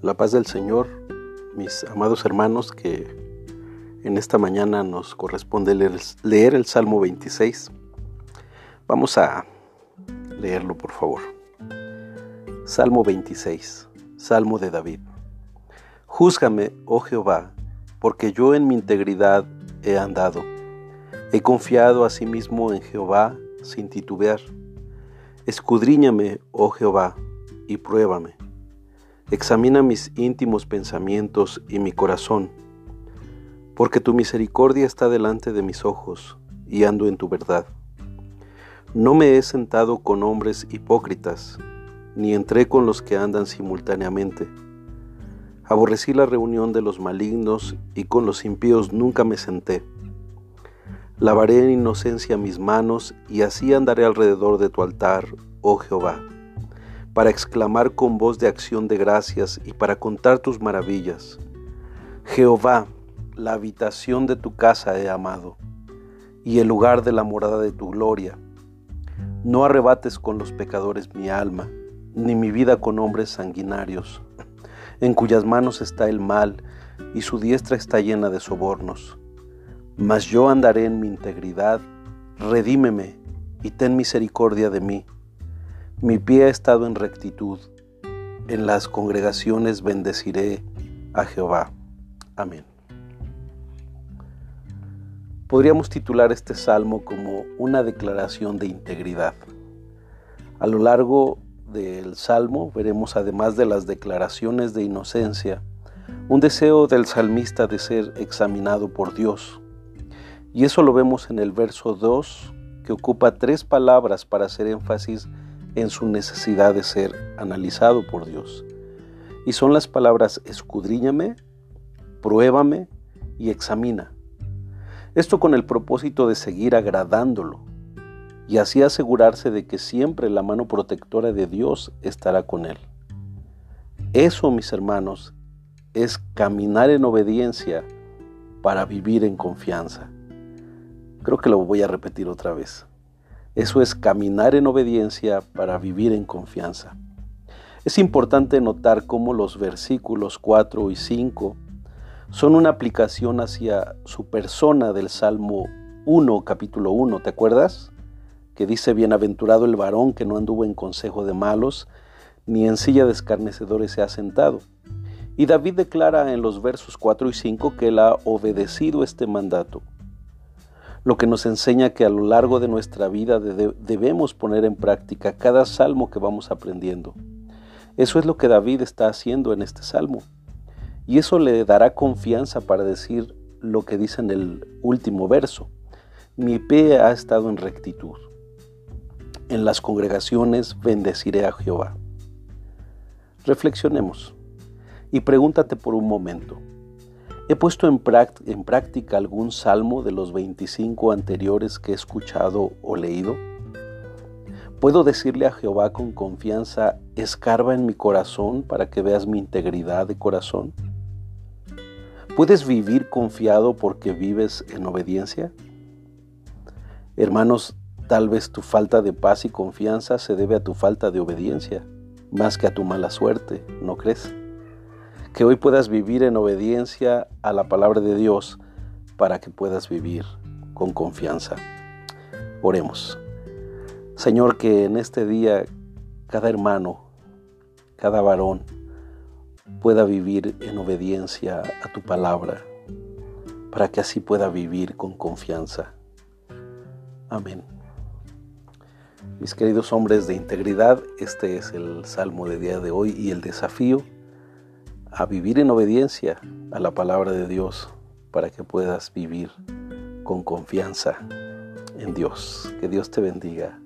La paz del Señor, mis amados hermanos, que en esta mañana nos corresponde leer, el Salmo 26. Vamos a leerlo, por favor. Salmo 26, Salmo de David. Júzgame, oh Jehová, porque yo en mi integridad he andado. He confiado asimismo en Jehová sin titubear. Escudriñame, oh Jehová, y pruébame Examina mis íntimos pensamientos y mi corazón, porque tu misericordia está delante de mis ojos y ando en tu verdad. No me he sentado con hombres hipócritas, ni entré con los que andan simultáneamente. Aborrecí la reunión de los malignos y con los impíos nunca me senté. Lavaré en inocencia mis manos y así andaré alrededor de tu altar, oh Jehová para exclamar con voz de acción de gracias y para contar tus maravillas. Jehová, la habitación de tu casa he amado, y el lugar de la morada de tu gloria. No arrebates con los pecadores mi alma, ni mi vida con hombres sanguinarios, en cuyas manos está el mal, y su diestra está llena de sobornos. Mas yo andaré en mi integridad, redímeme y ten misericordia de mí mi pie ha estado en rectitud. En las congregaciones bendeciré a Jehová. Amén. Podríamos titular este salmo como una declaración de integridad. A lo largo del salmo veremos, además de las declaraciones de inocencia, un deseo del salmista de ser examinado por Dios. Y eso lo vemos en el verso 2, que ocupa tres palabras para hacer énfasis en su necesidad de ser analizado por Dios. Y son las palabras escudriñame, pruébame y examina. Esto con el propósito de seguir agradándolo y así asegurarse de que siempre la mano protectora de Dios estará con él. Eso, mis hermanos, es caminar en obediencia para vivir en confianza. Creo que lo voy a repetir otra vez. Eso es caminar en obediencia para vivir en confianza. Es importante notar cómo los versículos 4 y 5 son una aplicación hacia su persona del Salmo 1, capítulo 1, ¿te acuerdas? Que dice, bienaventurado el varón que no anduvo en consejo de malos, ni en silla de escarnecedores se ha sentado. Y David declara en los versos 4 y 5 que él ha obedecido este mandato lo que nos enseña que a lo largo de nuestra vida debemos poner en práctica cada salmo que vamos aprendiendo. Eso es lo que David está haciendo en este salmo. Y eso le dará confianza para decir lo que dice en el último verso. Mi pie ha estado en rectitud. En las congregaciones bendeciré a Jehová. Reflexionemos y pregúntate por un momento. ¿He puesto en, práctica algún salmo de los 25 anteriores que he escuchado o leído? ¿Puedo decirle a Jehová con confianza, escarba en mi corazón para que veas mi integridad de corazón? ¿Puedes vivir confiado porque vives en obediencia? Hermanos, tal vez tu falta de paz y confianza se debe a tu falta de obediencia, más que a tu mala suerte, ¿no crees? Que hoy puedas vivir en obediencia a la palabra de Dios para que puedas vivir con confianza. Oremos. Señor, que en este día cada hermano, cada varón pueda vivir en obediencia a tu palabra, para que así pueda vivir con confianza. Amén. Mis queridos hombres de integridad, este es el salmo de día de hoy y el desafío a vivir en obediencia a la palabra de Dios para que puedas vivir con confianza en Dios. Que Dios te bendiga.